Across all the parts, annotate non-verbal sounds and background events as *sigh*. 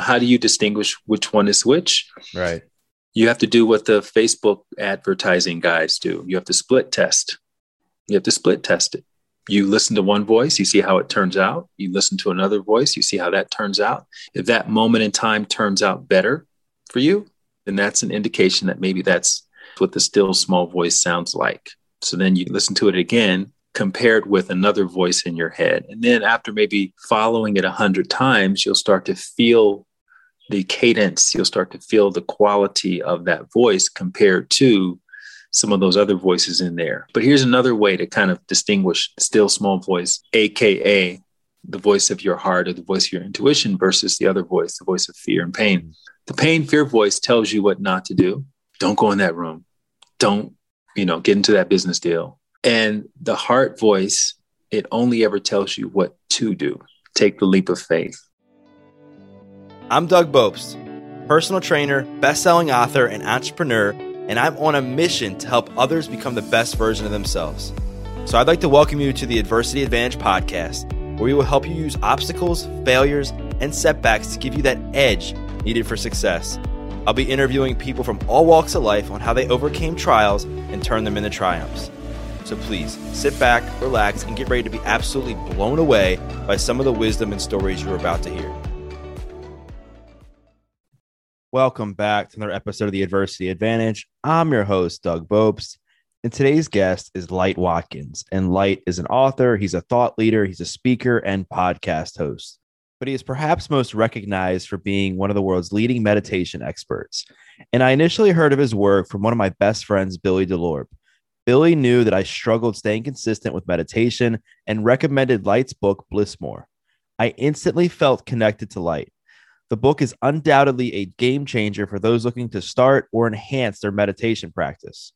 how do you distinguish which one is which? Right. You have to do what the Facebook advertising guys do. You have to split test. You have to split test it. You listen to one voice, you see how it turns out. You listen to another voice, you see how that turns out. If that moment in time turns out better for you, then that's an indication that maybe that's what the still small voice sounds like. So then you listen to it again compared with another voice in your head. And then after maybe following it a hundred times, you'll start to feel the cadence, you'll start to feel the quality of that voice compared to some of those other voices in there. But here's another way to kind of distinguish still small voice, AKA the voice of your heart or the voice of your intuition versus the other voice, the voice of fear and pain. The pain fear voice tells you what not to do. Don't go in that room. Don't, you know, get into that business deal. And the heart voice, it only ever tells you what to do. Take the leap of faith. I'm Doug Bopst, personal trainer, best-selling author, and entrepreneur, and I'm on a mission to help others become the best version of themselves. So I'd like to welcome you to the Adversity Advantage podcast, where we will help you use obstacles, failures, and setbacks to give you that edge needed for success. I'll be interviewing people from all walks of life on how they overcame trials and turned them into triumphs. So please sit back, relax, and get ready to be absolutely blown away by some of the wisdom and stories you're about to hear. Welcome back to another episode of the Adversity Advantage. I'm your host, Doug Bopst, and today's guest is Light Watkins. And Light is an author, he's a thought leader, he's a speaker, and podcast host. But he is perhaps most recognized for being one of the world's leading meditation experts. And I initially heard of his work from one of my best friends, Billy Delorbe. Billy knew that I struggled staying consistent with meditation and recommended Light's book, Bliss More. I instantly felt connected to Light. The book is undoubtedly a game changer for those looking to start or enhance their meditation practice.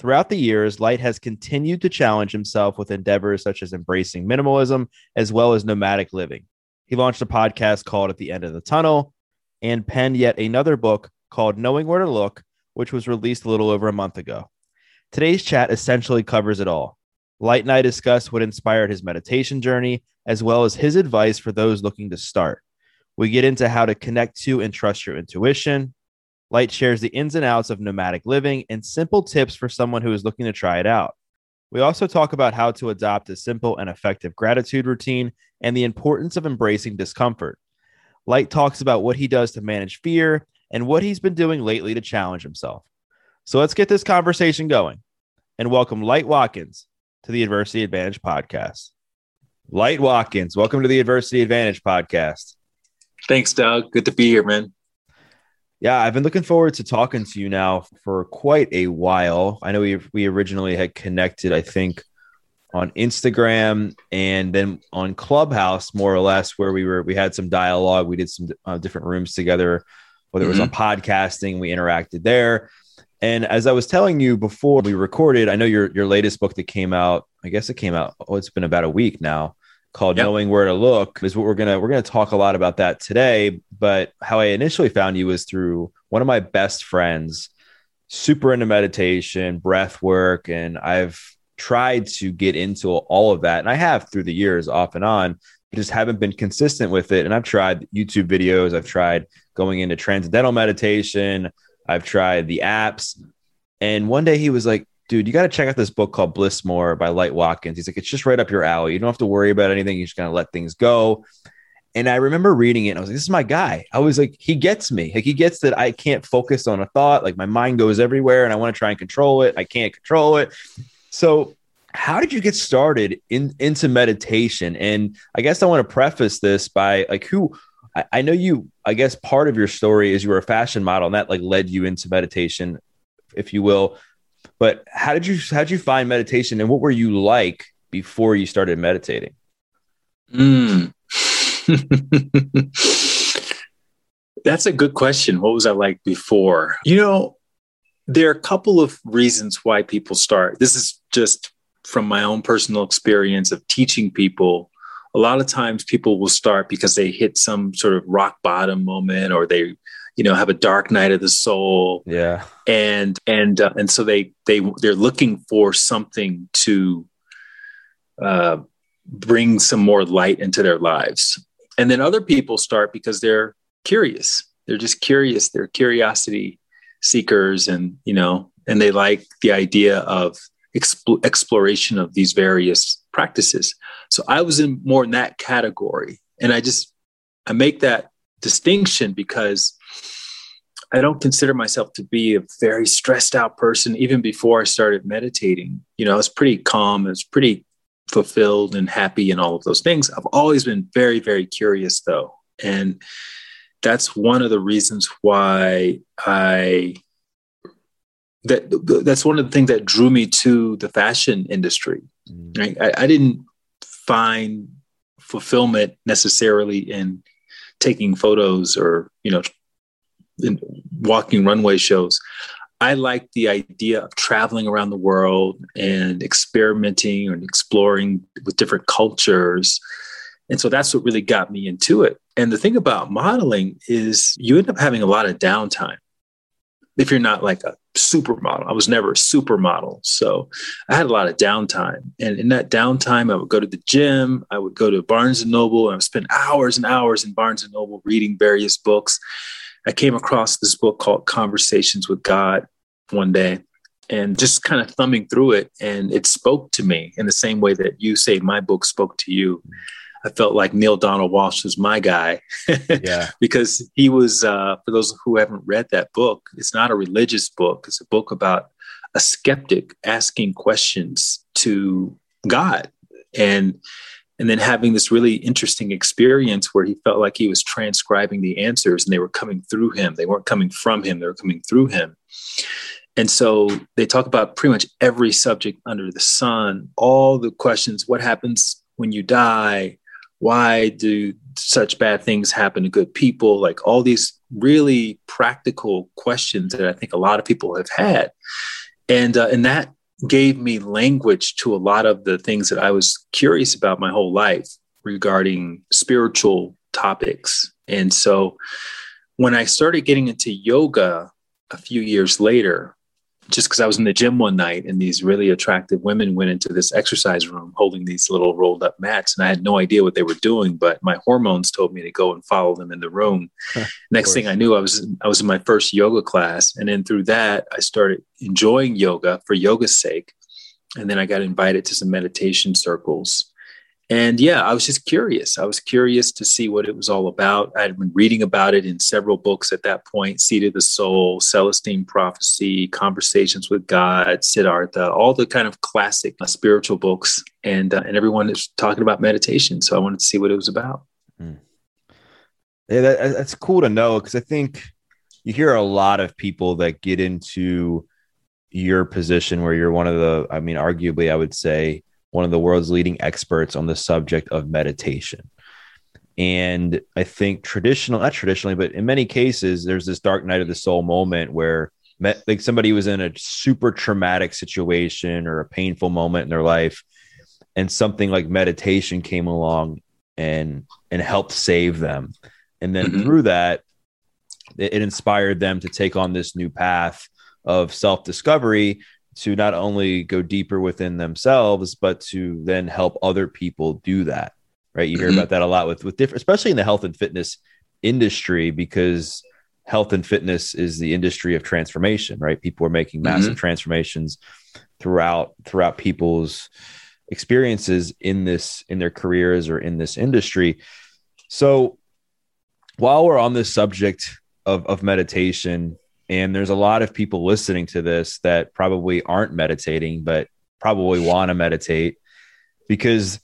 Throughout the years, Light has continued to challenge himself with endeavors such as embracing minimalism as well as nomadic living. He launched a podcast called At the End of the Tunnel and penned yet another book called Knowing Where to Look, which was released a little over a month ago. Today's chat essentially covers it all. Light and I discuss what inspired his meditation journey, as well as his advice for those looking to start. We get into how to connect to and trust your intuition. Light shares the ins and outs of nomadic living and simple tips for someone who is looking to try it out. We also talk about how to adopt a simple and effective gratitude routine and the importance of embracing discomfort. Light talks about what he does to manage fear and what he's been doing lately to challenge himself. So let's get this conversation going and welcome Light Watkins to the Adversity Advantage podcast. Light Watkins, welcome to the Adversity Advantage podcast. Thanks, Doug. Good to be here, man. Yeah, I've been looking forward to talking to you now for quite a while. I know we we originally had connected, I think, on Instagram and then on Clubhouse, more or less, where we were we had some dialogue. We did some uh, different rooms together, whether it was mm-hmm. on podcasting, we interacted there. And as I was telling you before we recorded, I know your your latest book that came out. I guess it came out. Oh, it's been about a week now. Called yep. "Knowing Where to Look" is what we're gonna we're gonna talk a lot about that today. But how I initially found you was through one of my best friends, super into meditation, breath work, and I've tried to get into all of that, and I have through the years, off and on. But just haven't been consistent with it. And I've tried YouTube videos. I've tried going into transcendental meditation. I've tried the apps. And one day he was like, dude, you got to check out this book called Bliss More by Light Watkins. He's like, it's just right up your alley. You don't have to worry about anything. You just got to let things go. And I remember reading it. And I was like, this is my guy. I was like, he gets me. Like, he gets that I can't focus on a thought. Like, my mind goes everywhere and I want to try and control it. I can't control it. So, how did you get started in into meditation? And I guess I want to preface this by like, who I, I know you, I guess part of your story is you were a fashion model and that like led you into meditation, if you will. But how did you, how did you find meditation and what were you like before you started meditating? Mm. *laughs* That's a good question. What was I like before? You know, there are a couple of reasons why people start. This is just from my own personal experience of teaching people. A lot of times people will start because they hit some sort of rock bottom moment or they you know have a dark night of the soul. Yeah. And and uh, and so they they they're looking for something to uh, bring some more light into their lives. And then other people start because they're curious. They're just curious. They're curiosity seekers and you know and they like the idea of exp- exploration of these various practices so i was in more in that category and i just i make that distinction because I don't consider myself to be a very stressed out person. Even before I started meditating, you know, I was pretty calm. I was pretty fulfilled and happy and all of those things. I've always been very, very curious though. And that's one of the reasons why I that that's one of the things that drew me to the fashion industry. Mm. Right? I, I didn't find fulfillment necessarily in taking photos or you know in walking runway shows I like the idea of traveling around the world and experimenting and exploring with different cultures. And so that's what really got me into it. And the thing about modeling is you end up having a lot of downtime if you're not like a supermodel. I was never a supermodel. So I had a lot of downtime. And in that downtime, I would go to the gym, I would go to Barnes and Noble, and I would spend hours and hours in Barnes and Noble reading various books. I came across this book called Conversations with God one day and just kind of thumbing through it. And it spoke to me in the same way that you say my book spoke to you. I felt like Neale Donald Walsch was my guy. yeah. *laughs* because he was, uh, for those who haven't read that book, it's not a religious book, it's a book about a skeptic asking questions to God. And and then having this really interesting experience where he felt like he was transcribing the answers and they were coming through him. They weren't coming from him, they were coming through him. And so they talk about pretty much every subject under the sun, all the questions what happens when you die? Why do such bad things happen to good people? Like all these really practical questions that I think a lot of people have had. And, uh, and that gave me language to a lot of the things that I was curious about my whole life regarding spiritual topics. And so when I started getting into yoga a few years later, just because I was in the gym one night and these really attractive women went into this exercise room holding these little rolled up mats. And I had no idea what they were doing, but my hormones told me to go and follow them in the room. *laughs* Next thing I knew, I was I was in my first yoga class. And then through that, I started enjoying yoga for yoga's sake. And then I got invited to some meditation circles and yeah, I was just curious. I was curious to see what it was all about. I had been reading about it in several books at that point Seat of the Soul, Celestine Prophecy, Conversations with God, Siddhartha, all the kind of classic spiritual books. And, uh, and everyone is talking about meditation. So I wanted to see what it was about. Mm. Yeah, that, that's cool to know because I think you hear a lot of people that get into your position where you're one of the, I mean, arguably, I would say, one of the world's leading experts on the subject of meditation. And I think traditional, not traditionally, but in many cases, there's this dark night of the soul moment where like somebody was in a super traumatic situation or a painful moment in their life and something like meditation came along and and helped save them and then mm-hmm. through that it, it inspired them to take on this new path of self-discovery to not only go deeper within themselves, but to then help other people do that. Right. You hear mm-hmm. about that a lot with with different, especially in the health and fitness industry, because health and fitness is the industry of transformation, right? People are making massive mm-hmm. transformations throughout throughout people's experiences in this in their careers or in this industry. So while we're on this subject of, of meditation, and there's a lot of people listening to this that probably aren't meditating, but probably want to meditate because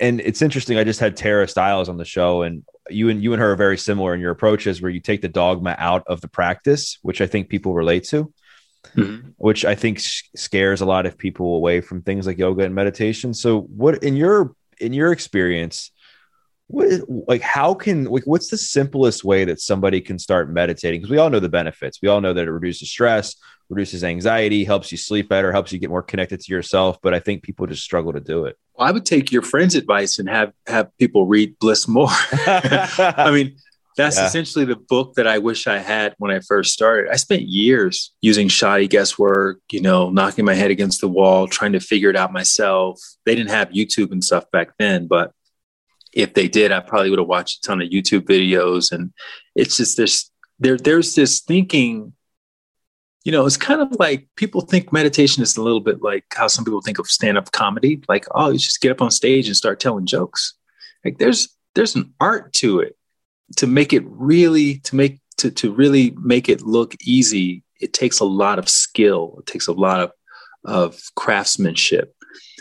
and it's interesting. I just had Tara Stiles on the show, and you and you and her are very similar in your approaches, where you take the dogma out of the practice, which I think people relate to, mm-hmm. which I think scares a lot of people away from things like yoga and meditation. So, what in your in your experience, what is, like how can like what's the simplest way that somebody can start meditating? Because we all know the benefits. We all know that it reduces stress, reduces anxiety, helps you sleep better, helps you get more connected to yourself. But I think people just struggle to do it. Well, I would take your friend's advice and have have people read Bliss More. *laughs* I mean, that's yeah. essentially the book that I wish I had when I first started. I spent years using shoddy guesswork, you know, knocking my head against the wall, trying to figure it out myself. They didn't have YouTube and stuff back then, but if they did, I probably would have watched a ton of YouTube videos. And it's just this there there's this thinking you know, it's kind of like people think meditation is a little bit like how some people think of stand-up comedy, like, oh, you just get up on stage and start telling jokes. Like there's there's an art to it to make it really to make to to really make it look easy. It takes a lot of skill. It takes a lot of of craftsmanship.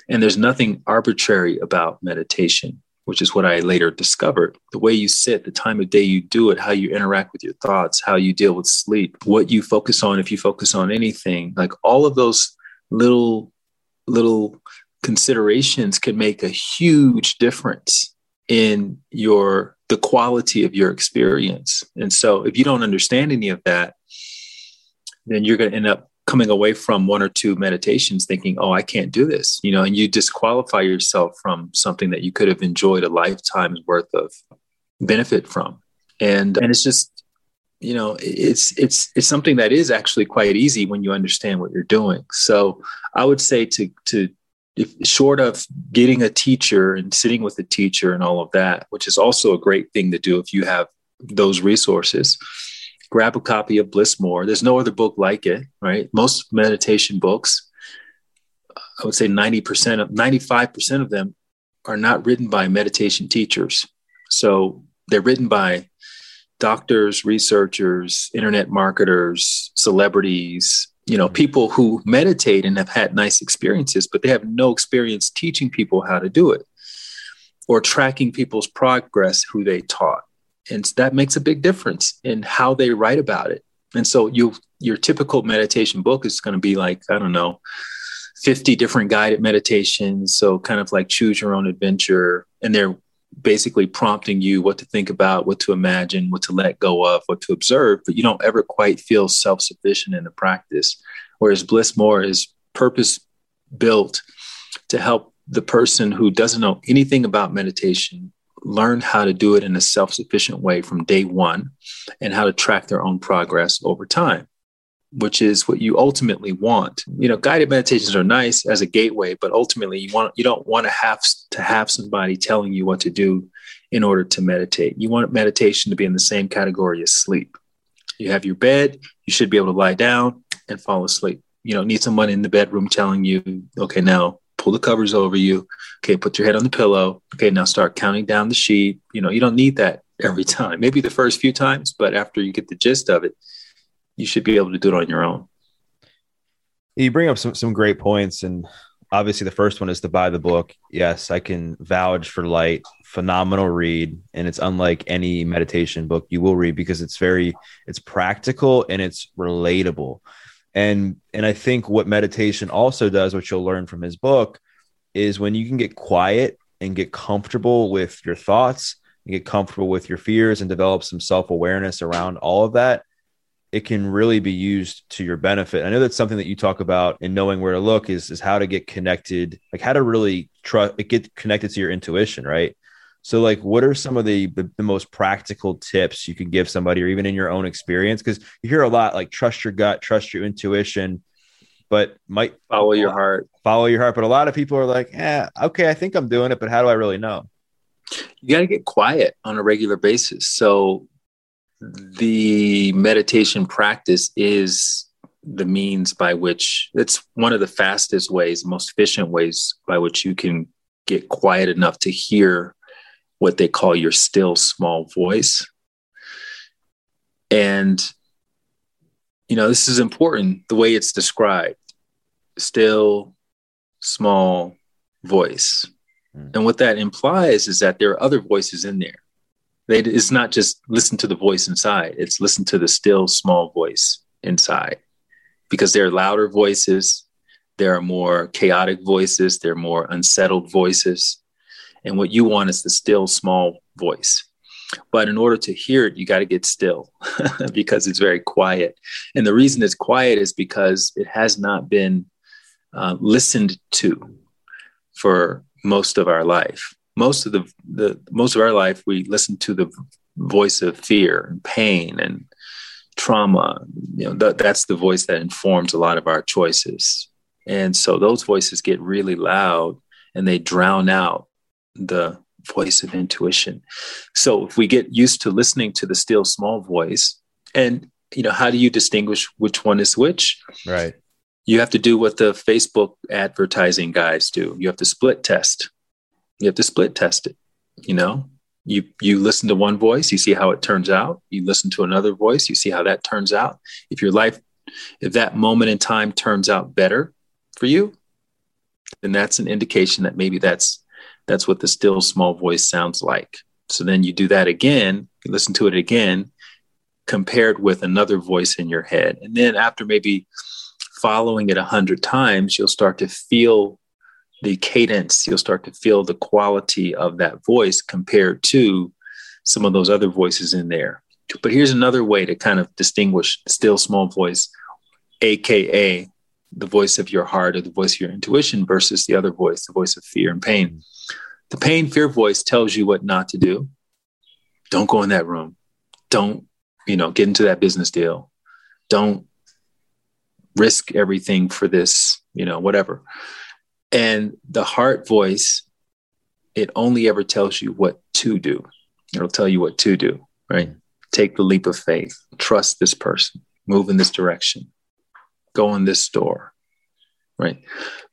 And there's nothing arbitrary about meditation which is what I later discovered. The way you sit, the time of day you do it, how you interact with your thoughts, how you deal with sleep, what you focus on, if you focus on anything, like all of those little, little considerations can make a huge difference in your the quality of your experience. And so if you don't understand any of that, then you're going to end up coming away from one or two meditations thinking, oh, I can't do this, you know, and you disqualify yourself from something that you could have enjoyed a lifetime's worth of benefit from. And and it's just, you know, it's it's it's something that is actually quite easy when you understand what you're doing. So I would say to to if, short of getting a teacher and sitting with a teacher and all of that, which is also a great thing to do if you have those resources grab a copy of Bliss More. There's no other book like it, right? Most meditation books, I would say 90% of 95% of them are not written by meditation teachers. So they're written by doctors, researchers, internet marketers, celebrities, you know, mm-hmm. people who meditate and have had nice experiences, but they have no experience teaching people how to do it or tracking people's progress who they taught and that makes a big difference in how they write about it. And so you your typical meditation book is going to be like i don't know 50 different guided meditations. So kind of like choose your own adventure. And they're basically prompting you what to think about what to imagine what to let go of what to observe. But you don't ever quite feel self-sufficient in the practice. Whereas bliss more is purpose built to help the person who doesn't know anything about meditation learn how to do it in a self sufficient way from day one and how to track their own progress over time, which is what you ultimately want. You know, guided meditations are nice as a gateway, but ultimately you want you don't want to have to have somebody telling you what to do in order to meditate. You want meditation to be in the same category as sleep. You have your bed, you should be able to lie down and fall asleep. You don't need someone in the bedroom telling you, okay, now pull the covers over you. Okay, put your head on the pillow. Okay, now start counting down the sheet. You know, you don't need that every time. Maybe the first few times, but after you get the gist of it, you should be able to do it on your own. You bring up some some great points, and obviously the first one is to buy the book. Yes, I can vouch for Light. Phenomenal read, and it's unlike any meditation book you will read because it's very it's practical and it's relatable and and i think what meditation also does which you'll learn from his book is when you can get quiet and get comfortable with your thoughts and get comfortable with your fears and develop some self-awareness around all of that it can really be used to your benefit. I know that's something that you talk about in knowing where to look is is how to get connected like how to really trust get connected to your intuition right so, like, what are some of the, the, the most practical tips you can give somebody, or even in your own experience? Because you hear a lot like trust your gut, trust your intuition, but might follow your heart. Follow your heart. But a lot of people are like, yeah, okay, I think I'm doing it, but how do I really know? You got to get quiet on a regular basis. So, the meditation practice is the means by which it's one of the fastest ways, most efficient ways by which you can get quiet enough to hear what they call your still small voice. And, you know, this is important the way it's described still small voice. Mm. And what that implies is that there are other voices in there. They, it's not just listen to the voice inside, it's listen to the still small voice inside because there are louder voices, there are more chaotic voices, there are more unsettled voices. And what you want is the still small voice. But in order to hear it, you got to get still *laughs* because it's very quiet. And the reason it's quiet is because it has not been uh, listened to for most of our life. Most of the, the most of our life, we listen to the voice of fear and pain and trauma. You know, th- that's the voice that informs a lot of our choices. And so those voices get really loud and they drown out the voice of intuition. So if we get used to listening to the still small voice, and you know, how do you distinguish which one is which? Right. You have to do what the Facebook advertising guys do. You have to split test. You have to split test it. You know, you you listen to one voice, you see how it turns out. You listen to another voice, you see how that turns out. If your life, if that moment in time turns out better for you, then that's an indication that maybe that's that's what the still small voice sounds like. So then you do that again, you listen to it again, compared with another voice in your head. And then after maybe following it a hundred times, you'll start to feel the cadence, you'll start to feel the quality of that voice compared to some of those other voices in there. But here's another way to kind of distinguish still small voice, AKA the voice of your heart or the voice of your intuition versus the other voice, the voice of fear and pain. The pain fear voice tells you what not to do. Don't go in that room. Don't, you know, get into that business deal. Don't risk everything for this, you know, whatever. And the heart voice, it only ever tells you what to do. It'll tell you what to do, right? Take the leap of faith, trust this person, move in this direction, go in this store, right?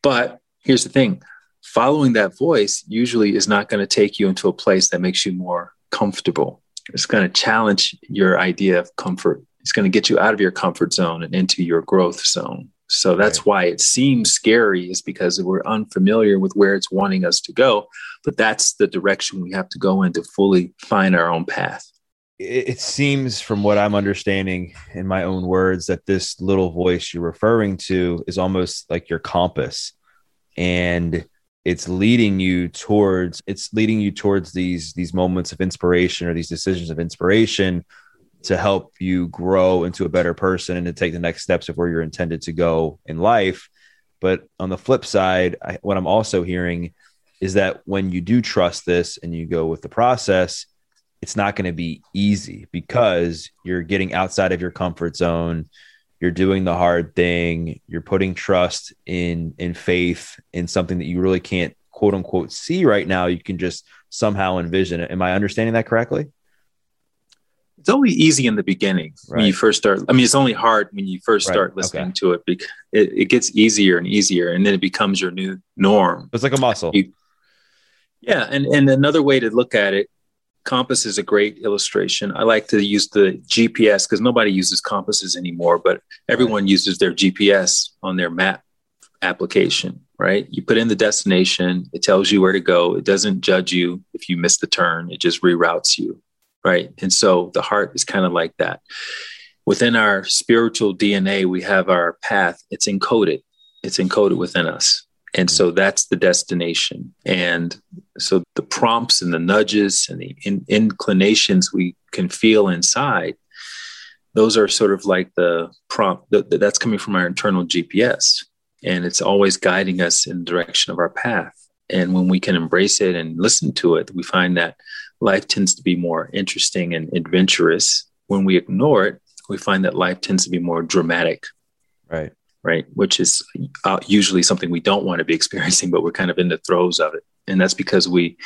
But here's the thing following that voice usually is not going to take you into a place that makes you more comfortable. It's going to challenge your idea of comfort. It's going to get you out of your comfort zone and into your growth zone. So that's right. why it seems scary, is because we're unfamiliar with where it's wanting us to go. But that's the direction we have to go in to fully find our own path. It seems, from what I'm understanding in my own words, that this little voice you're referring to is almost like your compass. And it's leading you towards it's leading you towards these these moments of inspiration or these decisions of inspiration to help you grow into a better person and to take the next steps of where you're intended to go in life but on the flip side I, what i'm also hearing is that when you do trust this and you go with the process it's not going to be easy because you're getting outside of your comfort zone. You're doing the hard thing. You're putting trust in in faith in something that you really can't quote unquote see right now. You can just somehow envision it. Am i understanding that correctly? It's only easy in the beginning right. when you first start. I mean it's only hard when you first start right. listening okay. to it because it, it gets easier and easier and then it becomes your new norm. It's like a muscle. You, yeah and and another way to look at it compass is a great illustration. I like to use the GPS because nobody uses compasses anymore, but everyone uses their GPS on their map application, right? You put in the destination, it tells you where to go. It doesn't judge you if you miss the turn, it just reroutes you, right? And so the heart is kind of like that. Within our spiritual DNA, we have our path, it's encoded, it's encoded within us. And so that's the destination. And so the prompts and the nudges and the in, inclinations we can feel inside, those are sort of like the prompt that, that's coming from our internal GPS. And it's always guiding us in the direction of our path. And when we can embrace it and listen to it, we find that life tends to be more interesting and adventurous. When we ignore it, we find that life tends to be more dramatic. Right right? Which is uh, usually something we don't want to be *laughs* experiencing, but we're kind of in the throes of it, and that's because we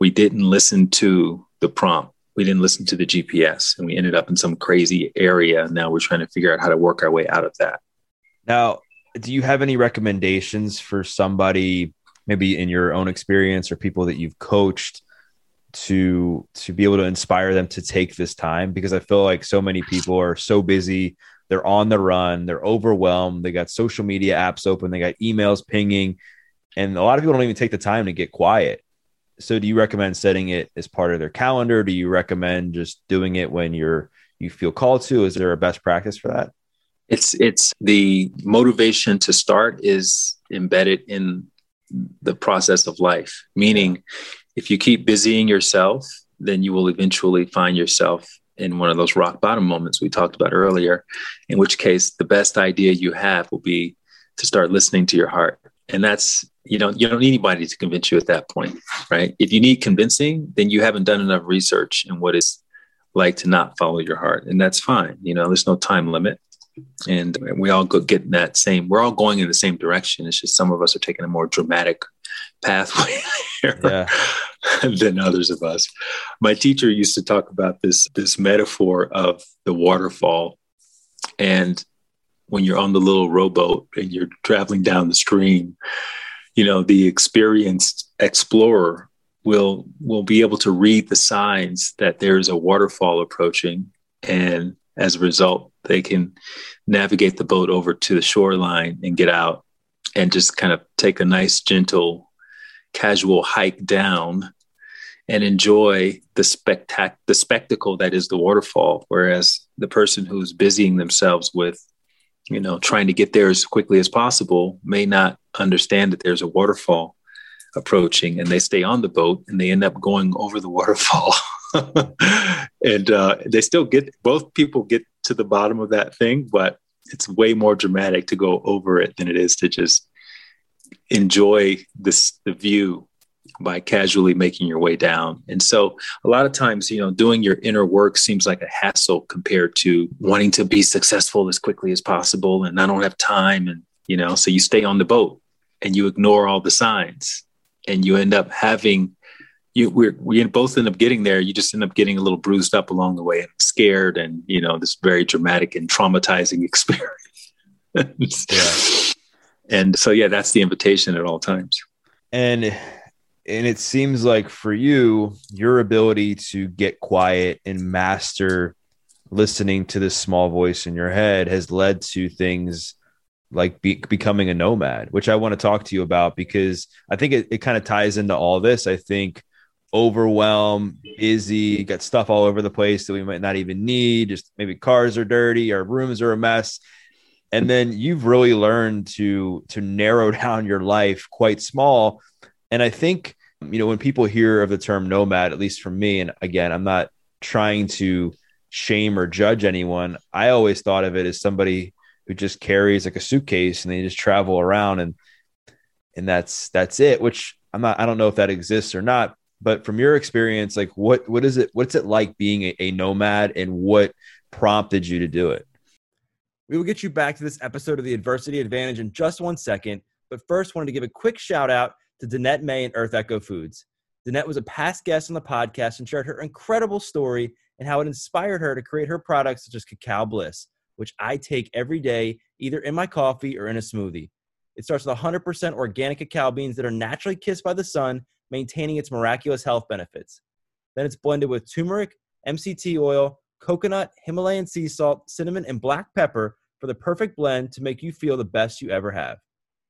we didn't listen to the prompt, we didn't listen to the GPS, and we ended up in some crazy area. Now we're trying to figure out how to work our way out of that. Now, do you have any recommendations for somebody, maybe in your own experience or people that you've coached? to to be able to inspire them to take this time because I feel like so many people are so busy, they're on the run, they're overwhelmed, they got social media apps open, they got emails pinging, and a lot of people don't even take the time to get quiet. So do you recommend setting it as part of their calendar? Do you recommend just doing it when you're you feel called to? Is there a best practice for that? It's it's the motivation to start is embedded in the process of life. Meaning, if you keep busying yourself, then you will eventually find yourself in one of those rock bottom moments we talked about earlier. In which case, the best idea you have will be to start listening to your heart, and that's you know you don't need anybody to convince you at that point, right? If you need convincing, then you haven't done enough research in what it's like to not follow your heart, and that's fine. You know, there's no time limit and we all go get in that same we're all going in the same direction it's just some of us are taking a more dramatic pathway *laughs* yeah. than others of us. My teacher used to talk about this this metaphor of the waterfall. And when you're on the little rowboat and you're traveling down the stream you know the experienced explorer will will be able to read the signs that there's a waterfall approaching. And as a result they can navigate the boat over to the shoreline and get out and just kind of take a nice, gentle, casual hike down and enjoy the spectac- the spectacle that is the waterfall. Whereas the person who's busying themselves with, you know, trying to get there as quickly as possible may not understand that there's a waterfall approaching and they stay on the boat and they end up going over the waterfall. *laughs* and uh, they still get both people get to the bottom of that thing, but it's way more dramatic to go over it than it is to just enjoy this the view by casually making your way down. And so a lot of times, you know, doing your inner work seems like a hassle compared to wanting to be successful as quickly as possible and I don't have time and you know, so you stay on the boat and you ignore all the signs and you end up having you we're, we both end up getting there you just end up getting a little bruised up along the way and scared and you know this very dramatic and traumatizing *laughs* experience yeah. And so yeah that's the invitation at all times and and it seems like for you your ability to get quiet and master listening to this small voice in your head has led to things like be, becoming a nomad which i want to talk to you about because i think it, it kind of ties into all this i think overwhelm, busy, got stuff all over the place that we might not even need. Just maybe cars are dirty, our rooms are a mess. And then you've really learned to to narrow *laughs* down your life quite small. And I think, you know, when people hear of the term nomad, at least for me, and again, I'm not trying to shame or judge anyone. I always thought of it as somebody who just carries like a suitcase and they just travel around and and that's that's it, which I'm not I don't know if that exists or not, but from your experience, like what what is it? What's it like being a, a nomad, and what prompted you to do it? We will get you back to this episode of the Adversity Advantage in just one second. But first, wanted to give a quick shout out to Danette May and Earth Echo Foods. Danette was a past guest on the podcast and shared her incredible story and how it inspired her to create her products such as Cacao Bliss, which I take every day, either in my coffee or in a smoothie. It starts with 100% organic cacao beans that are naturally kissed by the sun maintaining its miraculous health benefits. Then it's blended with turmeric, MCT oil, coconut, Himalayan sea salt, cinnamon, and black pepper for the perfect blend to make you feel the best you ever have.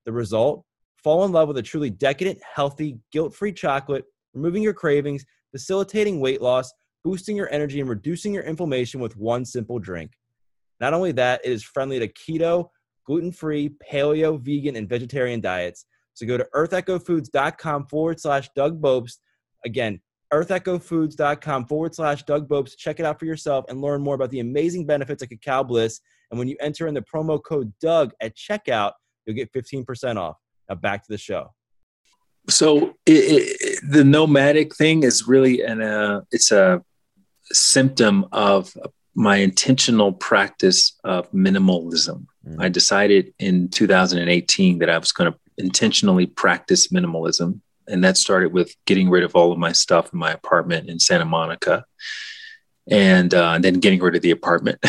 The result? Fall in love with a truly decadent, healthy, guilt free chocolate, removing your cravings, facilitating weight loss, boosting your energy, and reducing your inflammation with one simple drink. Not only that, it is friendly to keto, gluten free, paleo, vegan, and vegetarian diets. So go to earthechofoods.com forward slash Doug Bopst. Again, earthechofoods.com forward slash Doug Bopst. Check it out for yourself and learn more about the amazing benefits of Cacao Bliss. And when you enter in the promo code Doug at checkout, you'll get 15% off. Now back to the show. So it, it, the nomadic thing is really an uh, it's a symptom of my intentional practice of minimalism. Mm. I decided in 2018 that I was going to intentionally practice minimalism. And that started with getting rid of all of my stuff in my apartment in Santa Monica and, uh, and then getting rid of the apartment *laughs*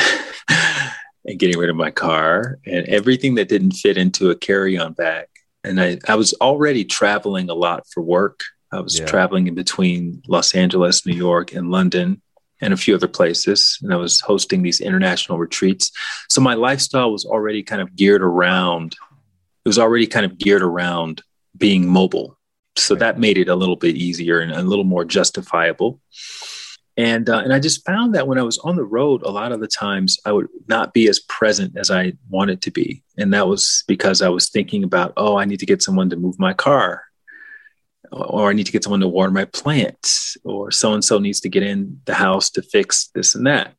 and getting rid of my car and everything that didn't fit into a carry on bag. And I, I was already traveling a lot for work. I was Yeah. traveling in between Los Angeles, New York, and London, and a few other places. And I was hosting these international retreats. So my lifestyle was already kind of geared around, it was already kind of geared around being mobile. So that made it a little bit easier and a little more justifiable. And uh, and I just found that when I was on the road, a lot of the times I would not be as present as I wanted to be, and that was because I was thinking about, oh, I need to get someone to move my car, or I need to get someone to water my plants, or so and so needs to get in the house to fix this and that.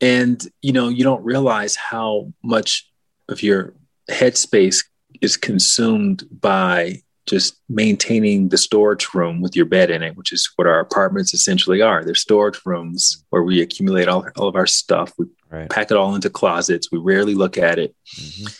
And you know, you don't realize how much of your headspace is consumed by just maintaining the storage room with your bed in it, which is what our apartments essentially are. They're storage rooms where we accumulate all, all of our stuff. We Right. pack it all into closets. We rarely look at it. Mhm.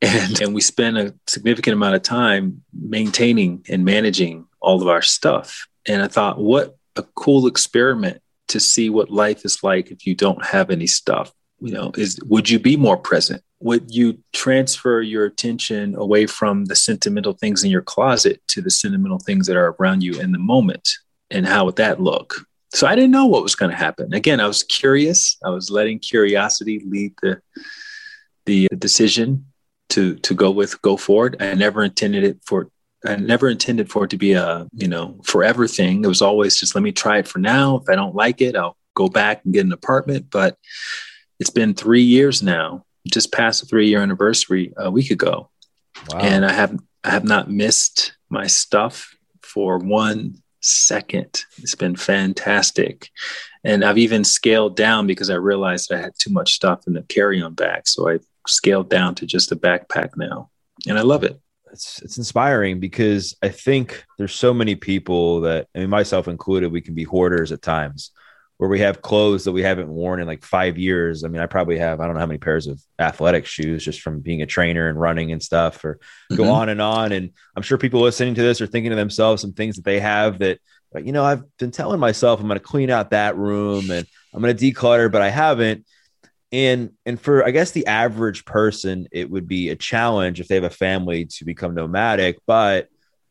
And, and we spend a significant amount of time maintaining and managing all of our stuff. And I thought, what a cool experiment to see what life is like if you don't have any stuff. You know, is would you be more present? Would you transfer your attention away from the sentimental things in your closet to the sentimental things that are around you in the moment? And how would that look? So I didn't know what was going to happen. Again, I was curious. I was letting curiosity lead the the decision to to go with go forward. I never intended it for I never intended for it to be a you know forever thing. It was always just let me try it for now. If I don't like it, I'll go back and get an apartment. But it's been three years now. Just passed a three year anniversary a week ago, Wow. and I have I have not missed my stuff for one second. It's been fantastic. And I've even scaled down because I realized I had too much stuff in the carry-on bag. So I scaled down to just a backpack now. And I love it. it's it's inspiring because I think there's so many people that I mean myself included, we can be hoarders at times where we have clothes that we haven't worn in like five years. I mean, I probably have I don't know how many pairs of athletic shoes just from being a trainer and running and stuff, or go Mhm. on and on. And I'm sure people listening to this are thinking to themselves some things that they have that, like, you know, I've been telling myself I'm going to clean out that room and I'm going to declutter, but I haven't. And and for I guess the average person, it would be a challenge if they have a family to become nomadic. But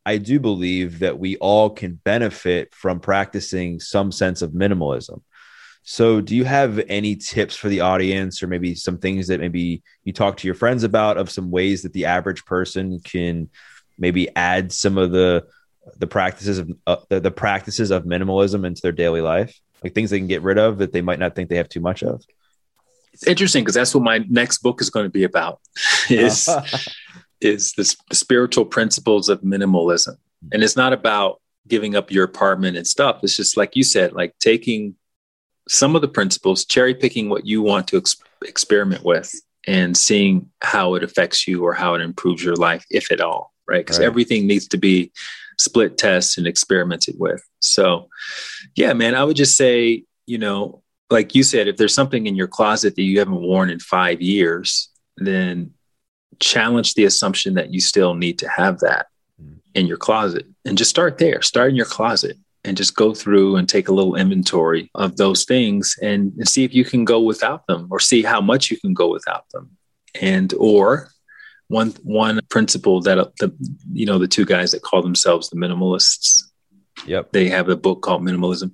I do believe that we all can benefit from practicing some sense of minimalism. So, do you have any tips for the audience, or maybe some things that maybe you talk to your friends about of some ways that the average person can maybe add some of the the practices of uh, the, the practices of minimalism into their daily life, like things they can get rid of that they might not think they have too much of? It's interesting because that's what my next book is going to be about *laughs* is, *laughs* is the, spiritual principles of minimalism. Hmm. And it's not about giving up your apartment and stuff. It's just like you said, like taking some of the principles, cherry picking what you want to ex- experiment with and seeing how it affects you or how it improves your life, if at all, right? Because Right. everything needs to be split tests and experimented with. So, yeah, man, I would just say, you know, like you said, if there's something in your closet that you haven't worn in five years, then challenge the assumption that you still need to have that in your closet and just start there. Start in your closet and just go through and take a little inventory of those things and, and see if you can go without them or see how much you can go without them. And or one one principle that uh, the you know the two guys that call themselves the minimalists Yep. they have a book called minimalism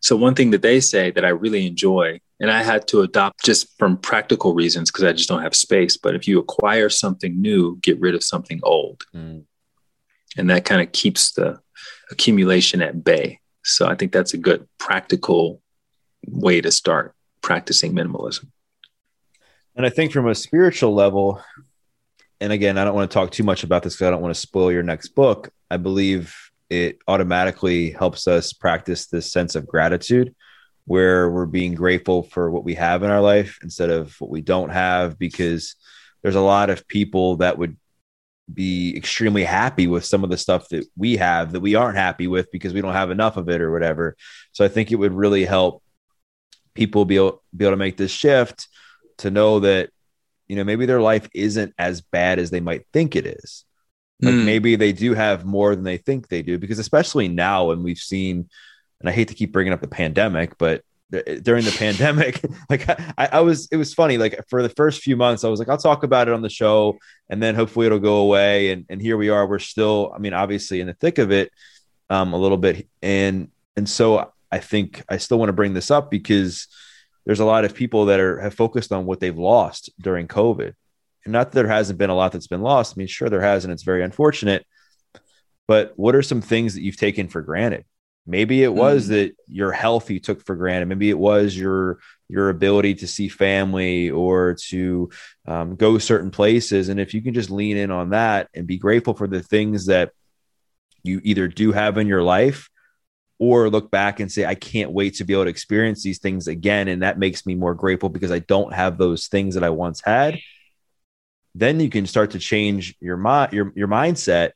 so one thing that they say that i really enjoy and i had to adopt just from practical reasons because i just don't have space. But if you acquire something new get rid of something old. Mm. and that kind of keeps the accumulation at bay. So i think that's a good practical way to start practicing minimalism. And I think from a spiritual level, and again, I don't want to talk too much about this because I don't want to spoil your next book. I believe it automatically helps us practice this sense of gratitude where we're being grateful for what we have in our life instead of what we don't have because there's a lot of people that would be extremely happy with some of the stuff that we have that we aren't happy with because we don't have enough of it or whatever. So I think it would really help people be able, be able to make this shift to know that you know maybe their life isn't as bad as they might think it is like Mm. maybe they do have more than they think they do because especially now when we've seen and i hate to keep bringing up the pandemic but th- during the *laughs* pandemic like I, I was it was funny like for the first few months i was like i'll talk about it on the show and then hopefully it'll go away and, and here we are we're still i mean obviously in the thick of it um, a little bit, and and so I think I still want to bring this up because there's a lot of people that are have focused on what they've lost during COVID. And not that there hasn't been a lot that's been lost. I mean, sure there has, and it's very unfortunate. But what are some things that you've taken for granted? Maybe it was mm. that your health you took for granted. Maybe it was your your ability to see family or to um, go certain places. And if you can just lean in on that and be grateful for the things that you either do have in your life or look back and say, I can't wait to be able to experience these things again. And that makes me more grateful because I don't have those things that I once had. Then you can start to change your mind, your, your mindset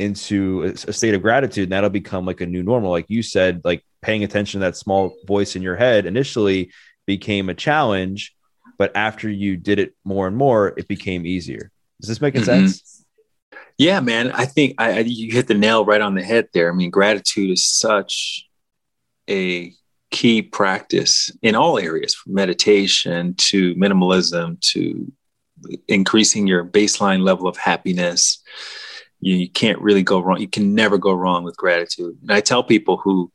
into a state of gratitude. And that'll become like a new normal. Like you said, like paying attention to that small voice in your head initially became a challenge. But after you did it more and more, it became easier. Does this make mm-hmm. sense? Yeah, man. I think I, I, you hit the nail right on the head there. I mean, gratitude is such a key practice in all areas, from meditation to minimalism to increasing your baseline level of happiness. You, you can't really go wrong. You can never go wrong with gratitude. And I tell people who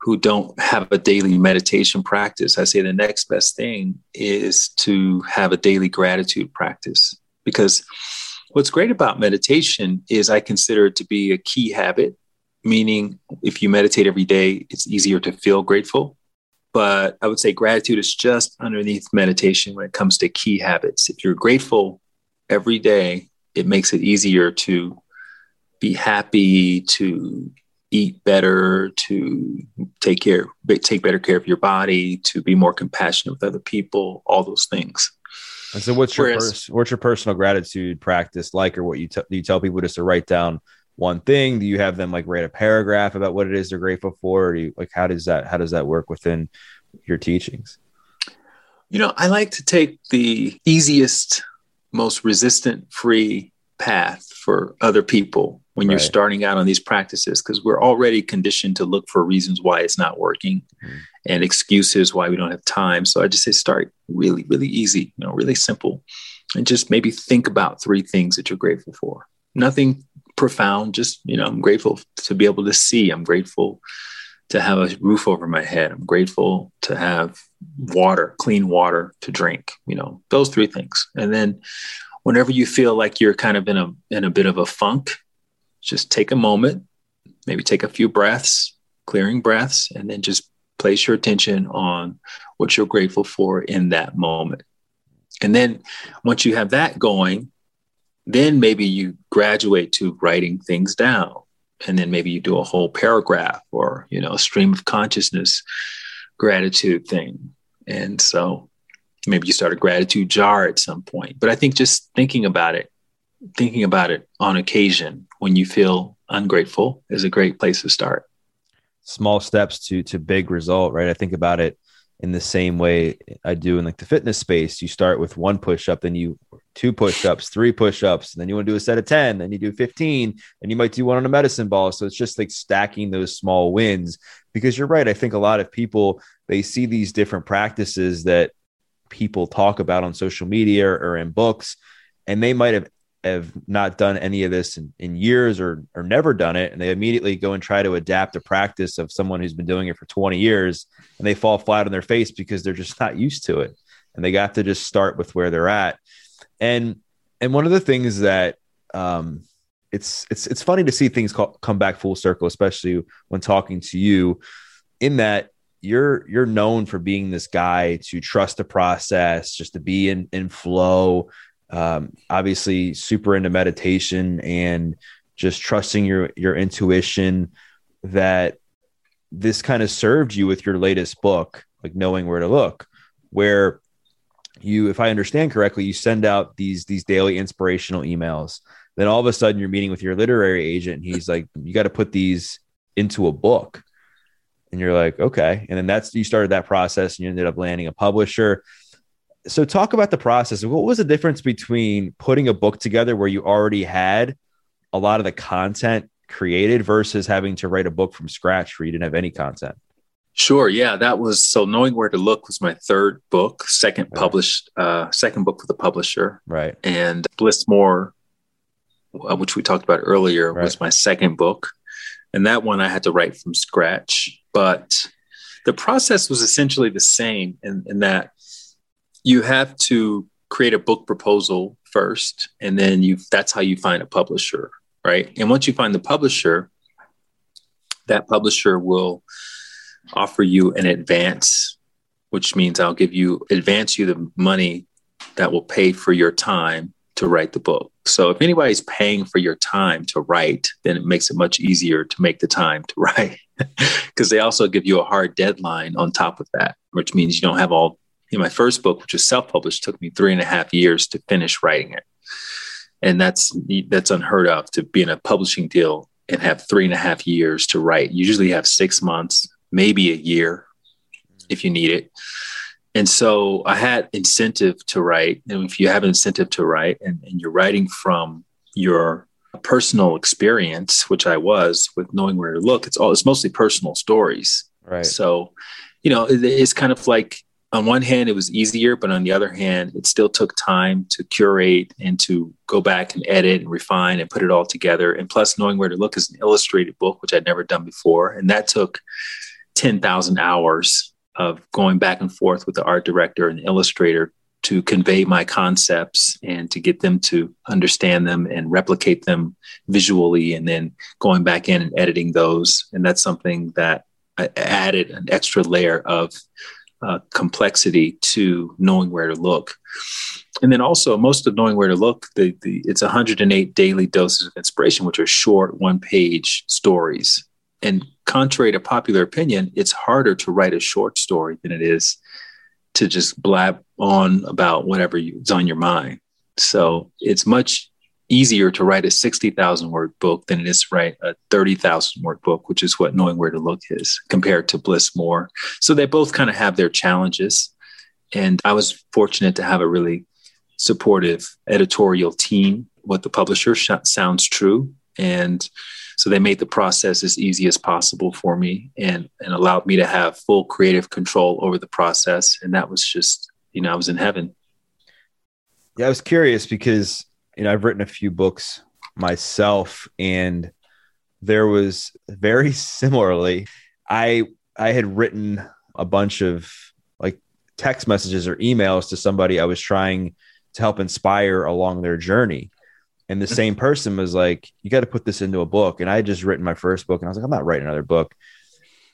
who don't have a daily meditation practice, I say the next best thing is to have a daily gratitude practice because What's great about meditation is I consider it to be a key habit, meaning if you meditate every day, it's easier to feel grateful. But I would say gratitude is just underneath meditation when it comes to key habits. If you're grateful every day, it makes it easier to be happy, to eat better, to take care, take better care of your body, to be more compassionate with other people, all those things. And so, what's your Whereas, pers- what's your personal gratitude practice like, or what you t- do you tell people just to write down one thing? Do you have them like write a paragraph about what it is they're grateful for, or do you like how does that how does that work within your teachings? You know, I like to take the easiest, most resistant free path for other people when you're starting out on these practices because we're already conditioned to look for reasons why it's not working mm. and excuses why we don't have time. So i just say start really really easy you know really simple and just maybe think about three things that you're grateful for. Nothing profound just you know i'm grateful to be able to see. I'm grateful to have a roof over my head. I'm grateful to have water clean water to drink you know those three things. And then whenever you feel like you're kind of in a in a bit of a funk just take a moment, maybe take a few breaths, clearing breaths, and then just place your attention on what you're grateful for in that moment. And then once you have that going, then maybe you graduate to writing things down. And then maybe you do a whole paragraph or, you know, a stream of consciousness gratitude thing. And so maybe you start a gratitude jar at some point. But I think just thinking about it thinking about it on occasion when you feel ungrateful is a great place to start. Small steps to to big result, right? I think about it in the same way I do in like the fitness space. You start with one push up, then you two push ups, three push ups, then you want to do a set of 10, then you do 15, and you might do one on a medicine ball. So it's just like stacking those small wins because you're right. I think a lot of people they see these different practices that people talk about on social media or in books, and they might have have not done any of this in, in years or or never done it and they immediately go and try to adapt a practice of someone who's been doing it for 20 years and they fall flat on their face because they're just not used to it and they got to just start with where they're at. And and one of the things that um it's it's it's funny to see things come back full circle especially when talking to you in that you're you're known for being this guy to trust the process just to be in in flow um, obviously super into meditation and just trusting your your intuition that this kind of served you with your latest book like knowing where to look where you if i understand correctly you send out these these daily inspirational emails. Then all of a sudden you're meeting with your literary agent and he's like you got to put these into a book and you're like okay and then that's you started that process and you ended up landing a publisher so talk about the process. What was the difference between putting a book together where you already had a lot of the content created versus having to write a book from scratch where you didn't have any content? Sure. Yeah, that was so. Knowing where to look was my third book, second published, uh, second book with the publisher. Right. And Bliss More, uh, which we talked about earlier, right. was my second book. And that one I had to write from scratch. But the process was essentially the same in, in that you have to create a book proposal first, and then you that's how you find a publisher, right? And once you find the publisher, that publisher will offer you an advance, which means I'll give you advance you the money that will pay for your time to write the book. So if anybody's paying for your time to write, then it makes it much easier to make the time to *laughs* write because they also give you a hard deadline on top of that, which means you don't have all. In my first book, which was self-published, took me three and a half years to finish writing it, and that's that's unheard of to be in a publishing deal and have three and a half years to write. You usually have six months, maybe a year, if you need it. And so I had incentive to write. And if you have an incentive to write and, and you're writing from your personal experience, which I was with knowing where to look, it's all it's mostly personal stories. Right. So, you know, it, it's kind of like on one hand it was easier, but on the other hand, it still took time to curate and to go back and edit and refine and put it all together. And plus knowing where to look is an illustrated book, which I'd never done before. And that took 10,000 hours of going back and forth with the art director and illustrator to convey my concepts and to get them to understand them and replicate them visually and then going back in and editing those. And that's something that I added an extra layer of uh, complexity to knowing where to look. And then also most of knowing where to look the, the it's 108 daily doses of inspiration which are short one page stories and contrary to popular opinion, it's harder to write a short story than it is to just blab on about whatever is on your mind. So it's much easier to write a 60,000 word book than it is to write a 30,000 word book, which is what Knowing Where to Look is compared to Bliss More. So they both kind of have their challenges. And I was fortunate to have a really supportive editorial team. What the publisher sh- sounds true. And so they made the process as easy as possible for me and, and allowed me to have full creative control over the process. And that was just, you know, I was in heaven. Yeah, I was curious because, you know, I've written a few books myself and there was very *laughs* similarly, I I had written a bunch of like text messages or emails to somebody I was trying to help inspire along their journey and the same person was like you got to put this into a book. And i had just written my first book and i was like i'm not writing another book.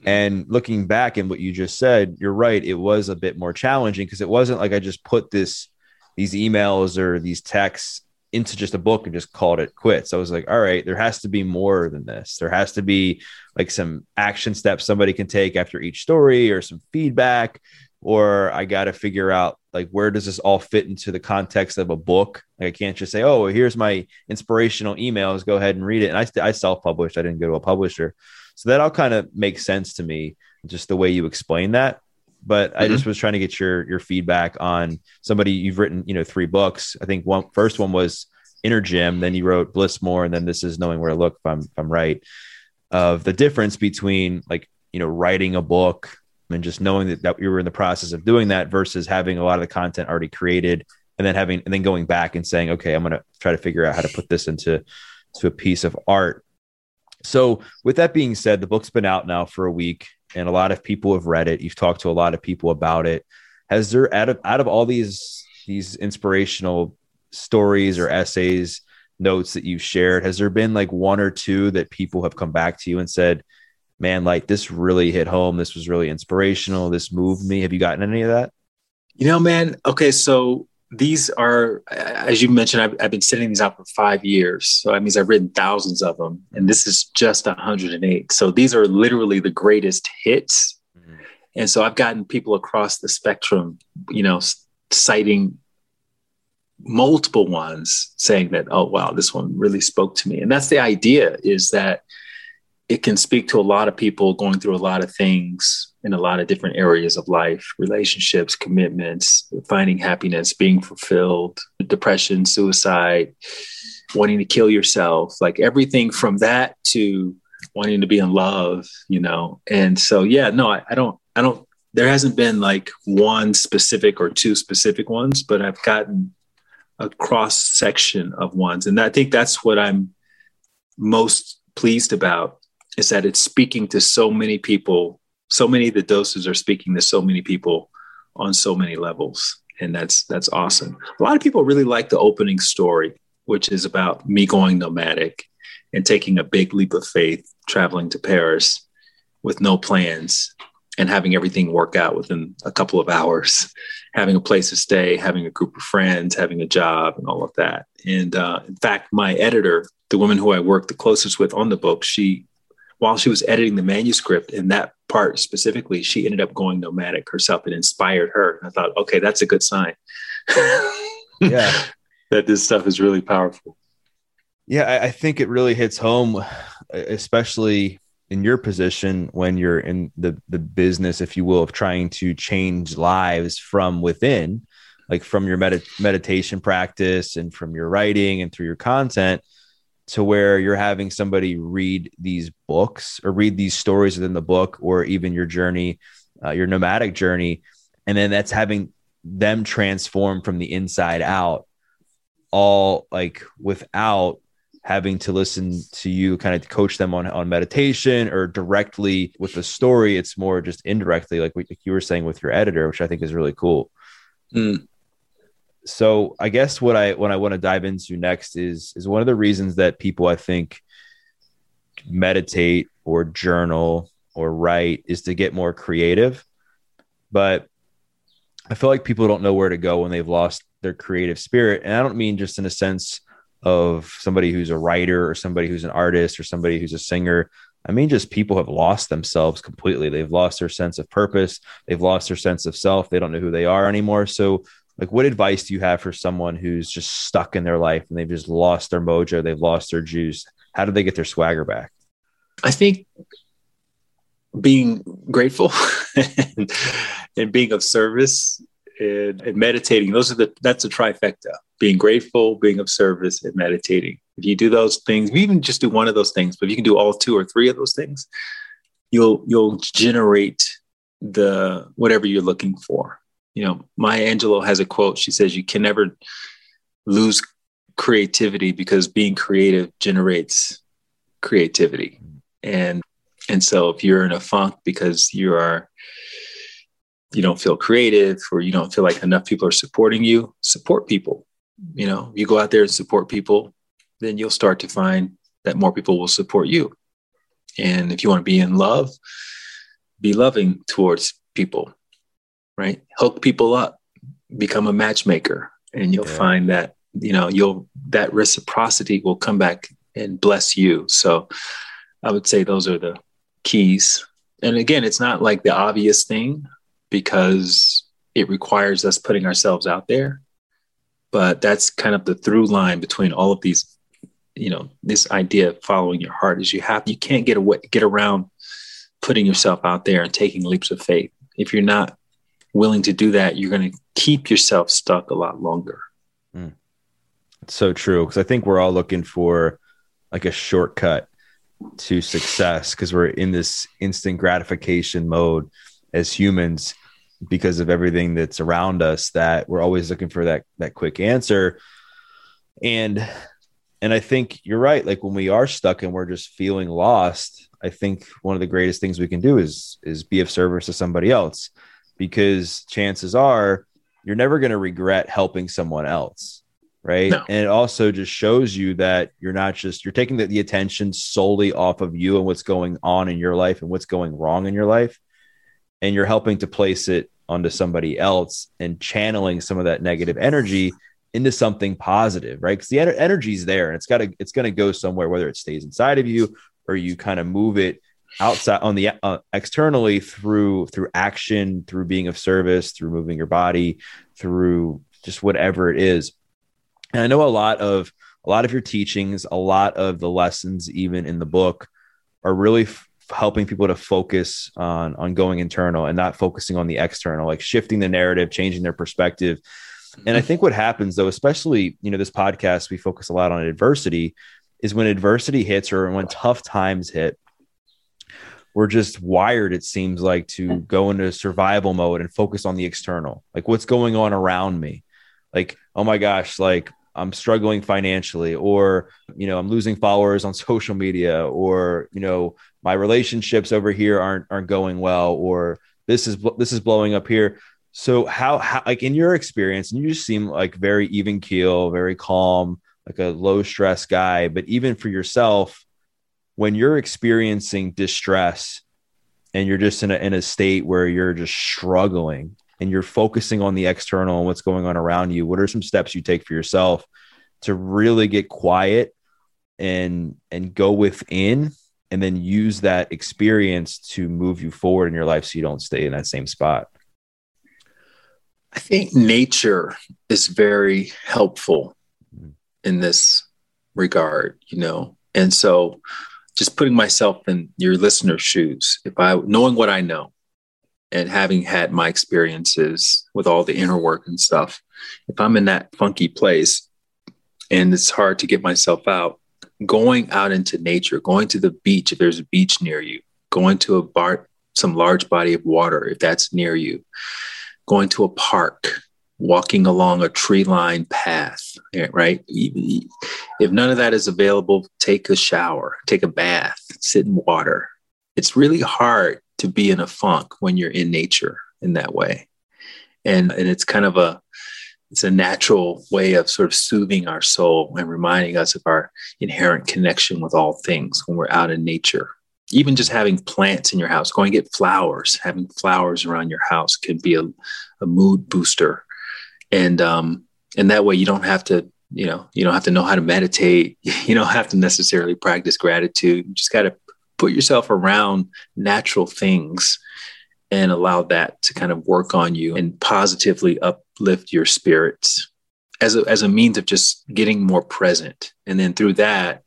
And looking back and what you just said you're right it was a bit more challenging because it wasn't like i just put this these emails or these texts into just a book and just called it quits. I was like all right there has to be more than this. There has to be like some action steps somebody can take after each story or some feedback or I got to figure out like where does this all fit into the context of a book? Like I can't just say, oh, here's my inspirational emails. Go ahead and read it. And I, st- I self-published. I didn't go to a publisher, so that all kind of makes sense to me, just the way you explain that. But mm-hmm. I just was trying to get your your feedback on somebody you've written, you know, three books. I think one first one was Inner Gym, then you wrote Bliss More, and then this is Knowing Where to Look. If I'm if I'm right, of the difference between like you know writing a book and just knowing that, that you were in the process of doing that versus having a lot of the content already created and then having and then going back and saying okay i'm going to try to figure out how to put this into to a piece of art. So with that being said the book's been out now for a week and a lot of people have read it. You've talked to a lot of people about it. Has there out of out of all these these inspirational stories or essays notes that you've shared has there been like one or two that people have come back to you and said man, like this really hit home. This was really inspirational. This moved me. Have you gotten any of that? You know, man. Okay, so these are, as you mentioned, I've, I've been sending these out for five years. So that means I've written thousands of them, and this is just 108. So these are literally the greatest hits. Mm-hmm. And so I've gotten people across the spectrum, you know, citing multiple ones saying that, oh, wow, this one really spoke to me. And that's the idea is that it can speak to a lot of people going through a lot of things in a lot of different areas of life relationships commitments finding happiness being fulfilled depression suicide wanting to kill yourself like everything from that to wanting to be in love you know? And so yeah no I, I don't i don't there hasn't been like one specific or two specific ones but i've gotten a cross section of ones. And i think that's what i'm most pleased about is that it's speaking to so many people. So many of the doses are speaking to so many people on so many levels, and that's that's awesome. A lot of people really like the opening story, which is about me going nomadic and taking a big leap of faith, traveling to Paris with no plans and having everything work out within a couple of hours, *laughs* having a place to stay, having a group of friends, having a job, and all of that. And uh, in fact, my editor, the woman who I work the closest with on the book, she, while she was editing the manuscript in that part specifically, she ended up going nomadic herself. It inspired her. And I thought, okay, that's a good sign. *laughs* Yeah. *laughs* that this stuff is really powerful. Yeah, I, I think it really hits home, especially in your position when you're in the the business, if you will, of trying to change lives from within, like from your med- meditation practice and from your writing and through your content, to where you're having somebody read these books or read these stories within the book, or even your journey, uh, your nomadic journey, and then that's having them transform from the inside out, all like without having to listen to you kind of coach them on on meditation or directly with the story. It's more just indirectly like, we, like you were saying with your editor which i think is really cool. Mm. So i guess what i what i want to dive into next is is one of the reasons that people i think meditate or journal or write is to get more creative but i feel like people don't know where to go when they've lost their creative spirit and i don't mean just in a sense of somebody who's a writer or somebody who's an artist or somebody who's a singer. I mean, just people have lost themselves completely. They've lost their sense of purpose. They've lost their sense of self. They don't know who they are anymore. So, like, what advice do you have for someone who's just stuck in their life and they've just lost their mojo? They've lost their juice. How do they get their swagger back? I think being grateful *laughs* and, and being of service and, and meditating those are the that's a trifecta being grateful being of service and meditating if you do those things even just do one of those things but if you can do all two or three of those things you'll you'll generate the whatever you're looking for you know maya angelou has a quote she says you can never lose creativity because being creative generates creativity and and so if you're in a funk because you are you don't feel creative or you don't feel like enough people are supporting you, support people. You know, you go out there and support people, then you'll start to find that more people will support you. And if you want to be in love, be loving towards people, right? Hook people up, become a matchmaker, and you'll Yeah. find that, you know, you'll that reciprocity will come back and bless you. So I would say those are the keys. And again, it's not like the obvious thing because it requires us putting ourselves out there. But that's kind of the through line between all of these, you know, this idea of following your heart is you have you can't get away get around putting yourself out there and taking leaps of faith. If you're not willing to do that, you're going to keep yourself stuck a lot longer. Mm. It's so true because I think we're all looking for like a shortcut to success because we're in this instant gratification mode as humans because of everything that's around us that we're always looking for that that quick answer. And and I think you're right like when we are stuck and we're just feeling lost I think one of the greatest things we can do is is be of service to somebody else because chances are you're never going to regret helping someone else right No. and it also just shows you that you're not just you're taking the, the attention solely off of you and what's going on in your life and what's going wrong in your life and you're helping to place it onto somebody else and channeling some of that negative energy into something positive right because the ener- energy's there and it's got to it's going to go somewhere whether it stays inside of you or you kind of move it outside on the uh, externally through through action through being of service through moving your body through just whatever it is. And i know a lot of a lot of your teachings a lot of the lessons even in the book are really f- helping people to focus on on going internal and not focusing on the external like shifting the narrative changing their perspective. And i think what happens though especially you know this podcast we focus a lot on adversity is when adversity hits or when tough times hit we're just wired it seems like to go into survival mode and focus on the external. Like what's going on around me? Like oh my gosh like I'm struggling financially, or, you know, I'm losing followers on *laughs* social media, or, you know, my relationships over here aren't, aren't going well, or this is, this is blowing up here. So how, how, like in your experience, and you just seem like very even keel, very calm, like a low stress guy, but even for yourself, when you're experiencing distress and you're just in a, in a state where you're just struggling and you're focusing on the external and what's going on around you, what are some steps you take for yourself to really get quiet and and go within and then use that experience to move you forward in your life so you don't stay in that same spot? I think nature is very helpful mm. in this regard, you know. And so just putting myself in your listener's shoes, if I knowing what I know and having had my experiences with all the inner work and stuff, if I'm in that funky place and it's hard to get myself out, going out into nature, going to the beach if there's a beach near you, going to a bar, some large body of water if that's near you, going to a park, walking along a tree lined path, eh, right? If none of that is available, take a shower, take a bath, sit in water. It's really hard to be in a funk when you're in nature in that way. And, and it's kind of a, it's a natural way of sort of soothing our soul and reminding us of our inherent connection with all things when we're out in nature even just having plants in your house, going get flowers, having flowers around your house can be a, a mood booster. And um, and that way you don't have to, you know, you don't have to know how to meditate. *laughs* You don't have to necessarily practice gratitude. You just got to put yourself around natural things and allow that to kind of work on you and positively uplift your spirits as a, as a means of just getting more present. And then through that,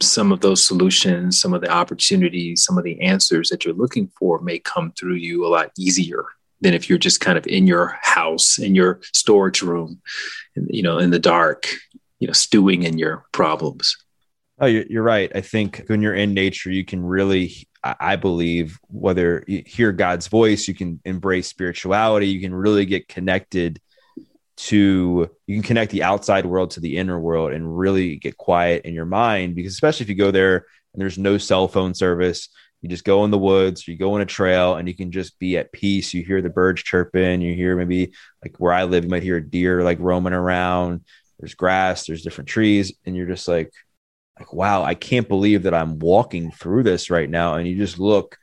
some of those solutions, some of the opportunities, some of the answers that you're looking for may come through you a lot easier than if you're just kind of in your house, in your storage room, you know, in the dark, you know, stewing in your problems. Oh, you're right. I think when you're in nature, you can really, I believe, whether you hear God's voice, you can embrace spirituality, you can really get connected to you can connect the outside world to the inner world and really get quiet in your mind because especially if you go there and there's no cell phone service you just go in the woods you go on a trail and you can just be at peace you hear the birds chirping you hear maybe like where i live you might hear a deer like roaming around there's grass there's different trees and you're just like like wow i can't believe that i'm walking through this right now and you just look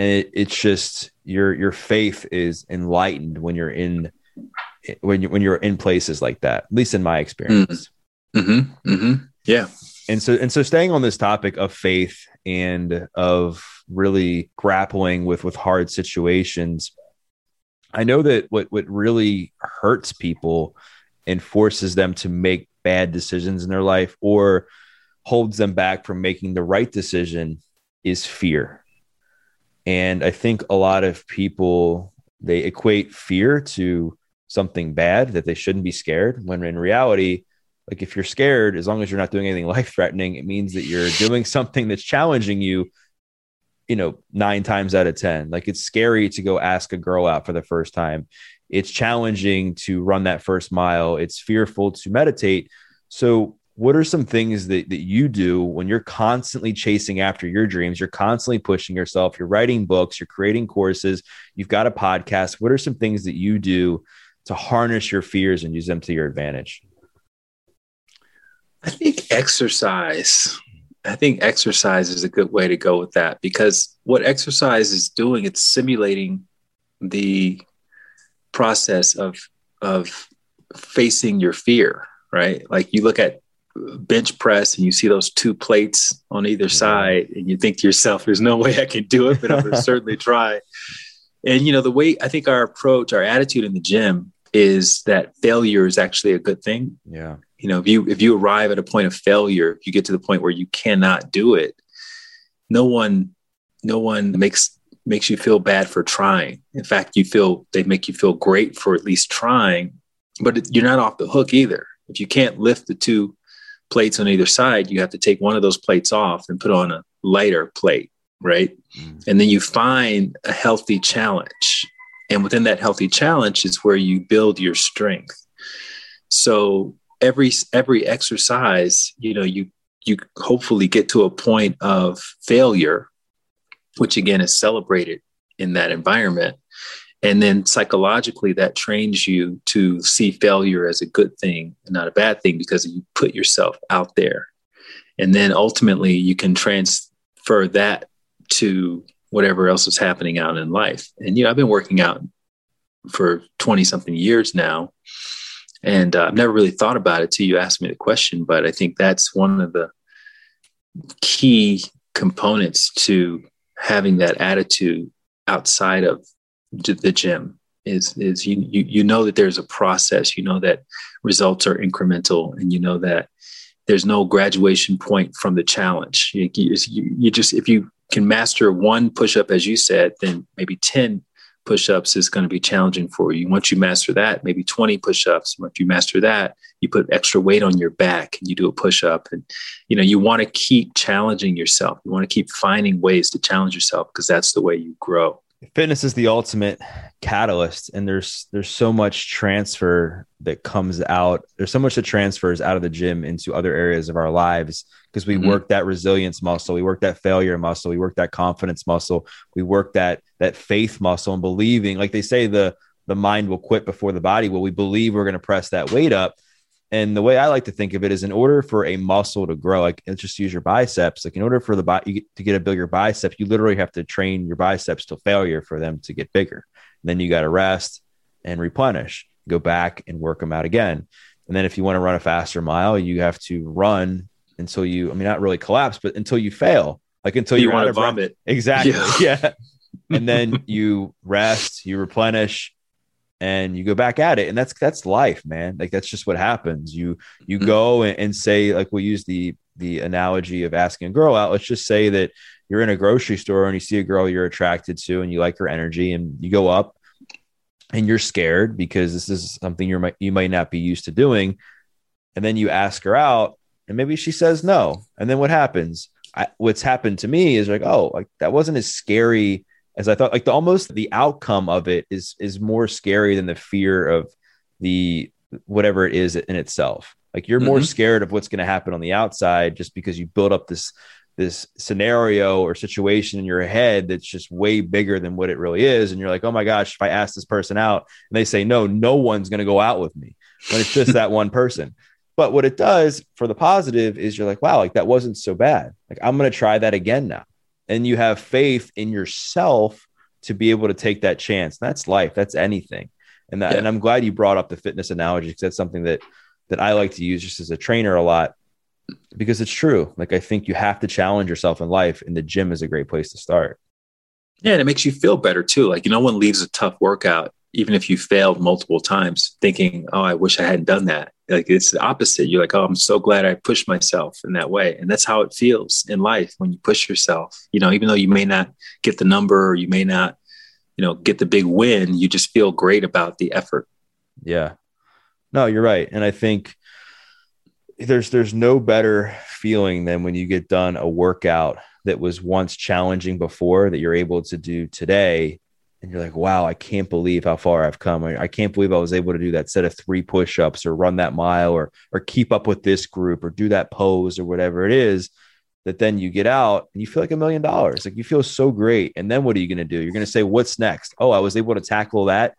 and it, it's just your your faith is enlightened when you're in when you when you're in places like that. At least in my experience. Mm-hmm. Mm-hmm. Yeah. And so and so staying on this topic of faith and of really grappling with with hard situations. I know that what what really hurts people and forces them to make bad decisions in their life or holds them back from making the right decision is fear. And I think a lot of people they equate fear to something bad that they shouldn't be scared when in reality like if you're scared as long as you're not doing anything *laughs* life threatening it means that you're doing something that's challenging you you know 9 times out of 10 like it's scary to go ask a girl out for the first time. It's challenging to run that first mile. It's fearful to meditate. So what are some things that, that you do when you're constantly chasing after your dreams? You're constantly pushing yourself. You're writing books. You're creating courses. You've got a podcast. What are some things that you do to harness your fears and use them to your advantage? I think exercise. I think exercise is a good way to go with that because what exercise is doing, it's simulating the process of of facing your fear, right? Like you look at bench press and you see those two plates on either side and you think to yourself, there's no way I can do it, but I'm gonna *laughs* certainly try. And you know, the way I think our approach, our attitude in the gym is that failure is actually a good thing. Yeah. You know, if you if you arrive at a point of failure, if you get to the point where you cannot do it, no one no one makes makes you feel bad for trying. In fact, you feel they make you feel great for at least trying, but you're not off the hook either. If you can't lift the two plates on either side, you have to take one of those plates off and put on a lighter plate right? Mm. And then you find a healthy challenge. And within that healthy challenge is where you build your strength. So every every exercise, you know, you you hopefully get to a point of failure, which again is celebrated in that environment. And then psychologically, that trains you to see failure as a good thing not a bad thing because you put yourself out there. And then ultimately, you can transfer that to whatever else is happening out in life. And, you know, I've been working out for 20 something years now. And uh, I've never really thought about it till you asked me the question, but I think that's one of the key components to having that attitude outside of the gym is is you, you you know that there's a process. You know that results are incremental and you know that there's no graduation point from the challenge. You, you, you just if you can master one push-up as you said then maybe 10 push-ups is going to be challenging for you. Once you master that, maybe 20 push-ups. Once you master that, you put extra weight on your back and you do a push-up. And you know, you want to keep challenging yourself. You want to keep finding ways to challenge yourself because that's the way you grow. Fitness is the ultimate catalyst, and there's there's so much transfer that comes out. There's so much that transfers out of the gym into other areas of our lives because we mm-hmm. work that resilience muscle, we work that failure muscle, we work that confidence muscle, we work that that faith muscle and believing. Like they say, the the mind will quit before the body. Well, we believe we're going to press that weight up. And the way I like to think of it is in order for a muscle to grow, like let's just use your biceps. Like in order for the body to get a bigger bicep, you literally have to train your biceps to failure for them to get bigger. And then you got to rest and replenish, go back and work them out again. And then if you want to run a faster mile, you have to run until you, I mean, not really collapse, but until you fail, like until you, you want to vomit. Exactly. Yeah. yeah. *laughs* and then you rest, you replenish, and you go back at it. And that's that's life, man. Like that's just what happens. You you mm-hmm. go and, and say, like we'll use the the analogy of asking a girl out. Let's just say that you're in a grocery store and you see a girl you're attracted to and you like her energy and you go up and you're scared because this is something you're you might not be used to doing and then you ask her out and maybe she says no and then what happens I, what's happened to me is like oh like that wasn't as scary as i thought like the almost the outcome of it is is more scary than the fear of the whatever it is in itself like you're mm-hmm. more scared of what's going to happen on the outside just because you build up this this scenario or situation in your head that's just way bigger than what it really is and you're like oh my gosh if i ask this person out and they say no no one's going to go out with me when it's just that *laughs* one person but what it does for the positive is you're like, wow, like that wasn't so bad. Like I'm going to try that again now. And you have faith in yourself to be able to take that chance. That's life. That's anything. And that, yeah. and I'm glad you brought up the fitness analogy because that's something that that I like to use just as a trainer a lot because it's true. Like I think you have to challenge yourself in life, and the gym is a great place to start. Yeah, and it makes you feel better too. Like no one leaves a tough workout, even if you failed multiple times, thinking, "Oh, I wish I hadn't done that." like it's the opposite. You're like oh i'm so glad i pushed myself in that way. And that's how it feels in life when you push yourself. You know even though you may not get the number or you may not you know get the big win you just feel great about the effort. Yeah. No you're right. And i think there's there's no better feeling than when you get done a workout that was once challenging before that you're able to do today and you're like, wow, I can't believe how far I've come. I, can't believe I was able to do that set of three push-ups or run that mile or or keep up with this group or do that pose or whatever it is. That then you get out and you feel like a million dollars. Like you feel so great. And then what are you going to do? You're going to say, what's next? Oh, I was able to tackle that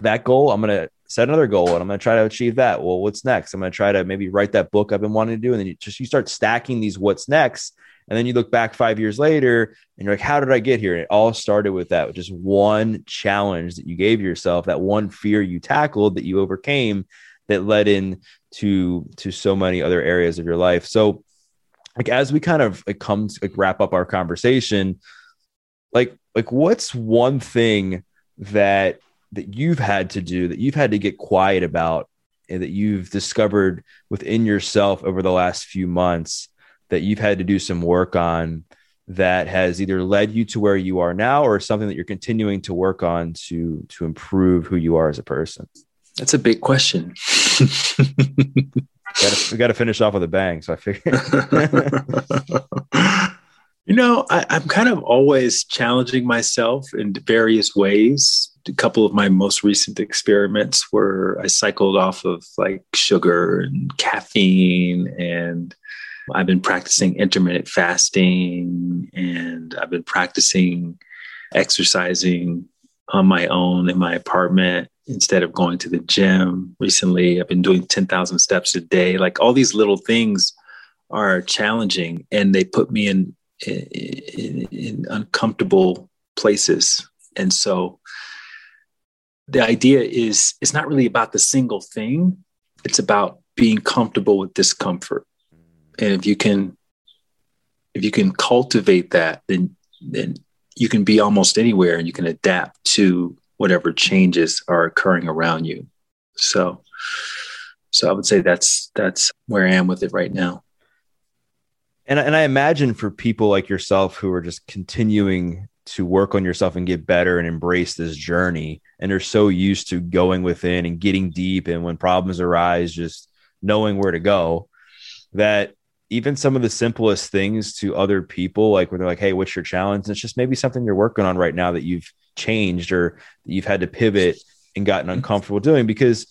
that goal. I'm going to set another goal and I'm going to try to achieve that. Well, what's next? I'm going to try to maybe write that book I've been wanting to do. And then you just you start stacking these what's next and then you look back five years later and you're like, how did I get here? And it all started with that, just one challenge that you gave yourself, that one fear you tackled that you overcame that led in to to so many other areas of your life. So like as we kind of like come to like wrap up our conversation, like like what's one thing that that you've had to do that you've had to get quiet about and that you've discovered within yourself over the last few months that you've had to do some work on that has either led you to where you are now or something that you're continuing to work on to to improve who you are as a person? That's a big question. *laughs* We got to finish off with a bang so i figure. *laughs* You know I, i'm kind of always challenging myself in various ways. A couple of my most recent experiments were I cycled off of like sugar and caffeine and I've been practicing intermittent fasting and I've been practicing exercising on my own in my apartment instead of going to the gym recently. I've been doing 10,000 steps a day. Like all these little things are challenging and they put me in, in, in uncomfortable places. And so the idea is it's not really about the single thing, it's about being comfortable with discomfort. And if you can if you can cultivate that, then then you can be almost anywhere and you can adapt to whatever changes are occurring around you. So so I would say that's that's where I am with it right now. And, and I imagine for people like yourself who are just continuing to work on yourself and get better and embrace this journey and are so used to going within and getting deep and when problems arise just knowing where to go that even some of the simplest things to other people like where they're like hey what's your challenge And it's just maybe something you're working on right now that you've changed or that you've had to pivot and gotten mm-hmm. uncomfortable doing because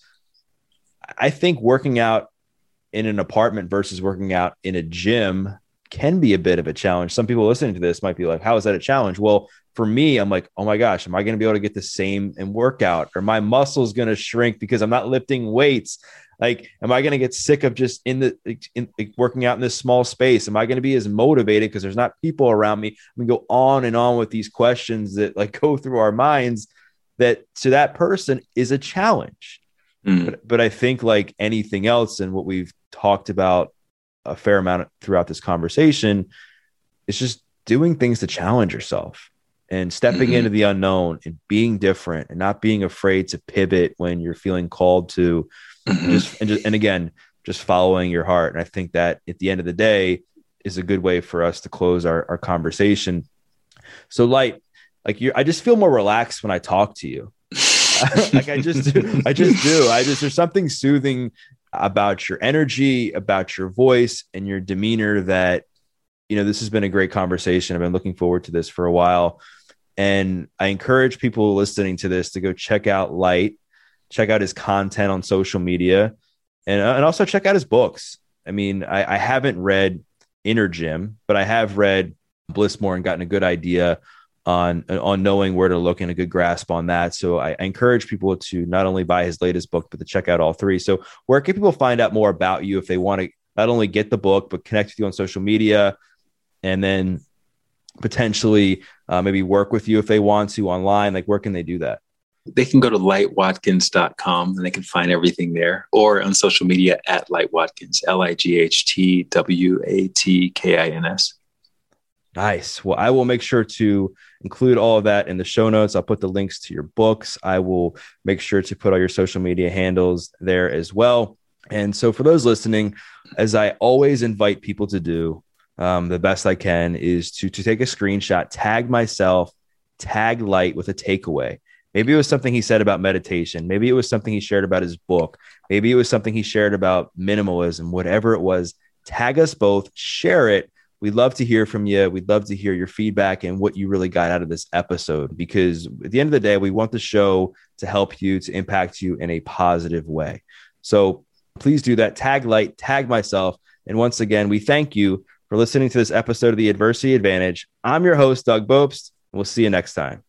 i think working out in an apartment versus working out in a gym can be a bit of a challenge. Some people listening to this might be like, how is that a challenge? Well, for me, I'm like, oh my gosh, am I going to be able to get the same in workout? Or my muscles going to shrink because I'm not lifting weights? Like, am I going to get sick of just in the in, in, working out in this small space? Am I going to be as motivated because there's not people around me? I We go on and on with these questions that like *laughs* go through our minds that to that person is a challenge. Mm. But, but I think like anything else and what we've talked about a fair amount throughout this conversation it's just doing things to challenge yourself and stepping mm-hmm. into the unknown and being different and not being afraid to pivot when you're feeling called to mm-hmm. just and just and again just following your heart and i think that at the end of the day is a good way for us to close our, our conversation so light like you i just feel more relaxed when i talk to you *laughs* like i just do *laughs* i just do i just there's something soothing about your energy, about your voice, and your demeanor that, you know, this has been a great conversation. I've been looking forward to this for a while. And I encourage people listening to this to go check out Light, check out his content on social media, and, uh, and also check out his books. I mean, I, I haven't read Inner Gym, but I have read Bliss More and gotten a good idea on on knowing where to look and a good grasp on that. So I, I, encourage people to not only buy his latest book, but to check out all three. So where can people find out more about you if they want to not only get the book but connect with you on social media, and then potentially uh, maybe work with you if they want to online? Like where can they do that? They can go to lightwatkins.com and they can find everything there, or on social media at lightwatkins, L I G H T W A T K I N S. Nice. Well, I will make sure to include all of that in the show notes. I'll put the links to your books. I will make sure to put all your social media handles there as well. And so, for those listening, as I always invite people to do, um, the best I can is to to take a screenshot, tag myself, tag Light with a takeaway. Maybe it was something he said about meditation. Maybe it was something he shared about his book. Maybe it was something he shared about minimalism. Whatever it was, tag us both, share it We'd love to hear from you. We'd love to hear your feedback and what you really got out of this episode because at the end of the day, we want the show to help you, to impact you in a positive way. So please do that. Tag Light, tag myself. And once again, we thank you for listening to this episode of the Adversity Advantage. I'm your host, Doug Bopst, and we'll see you next time.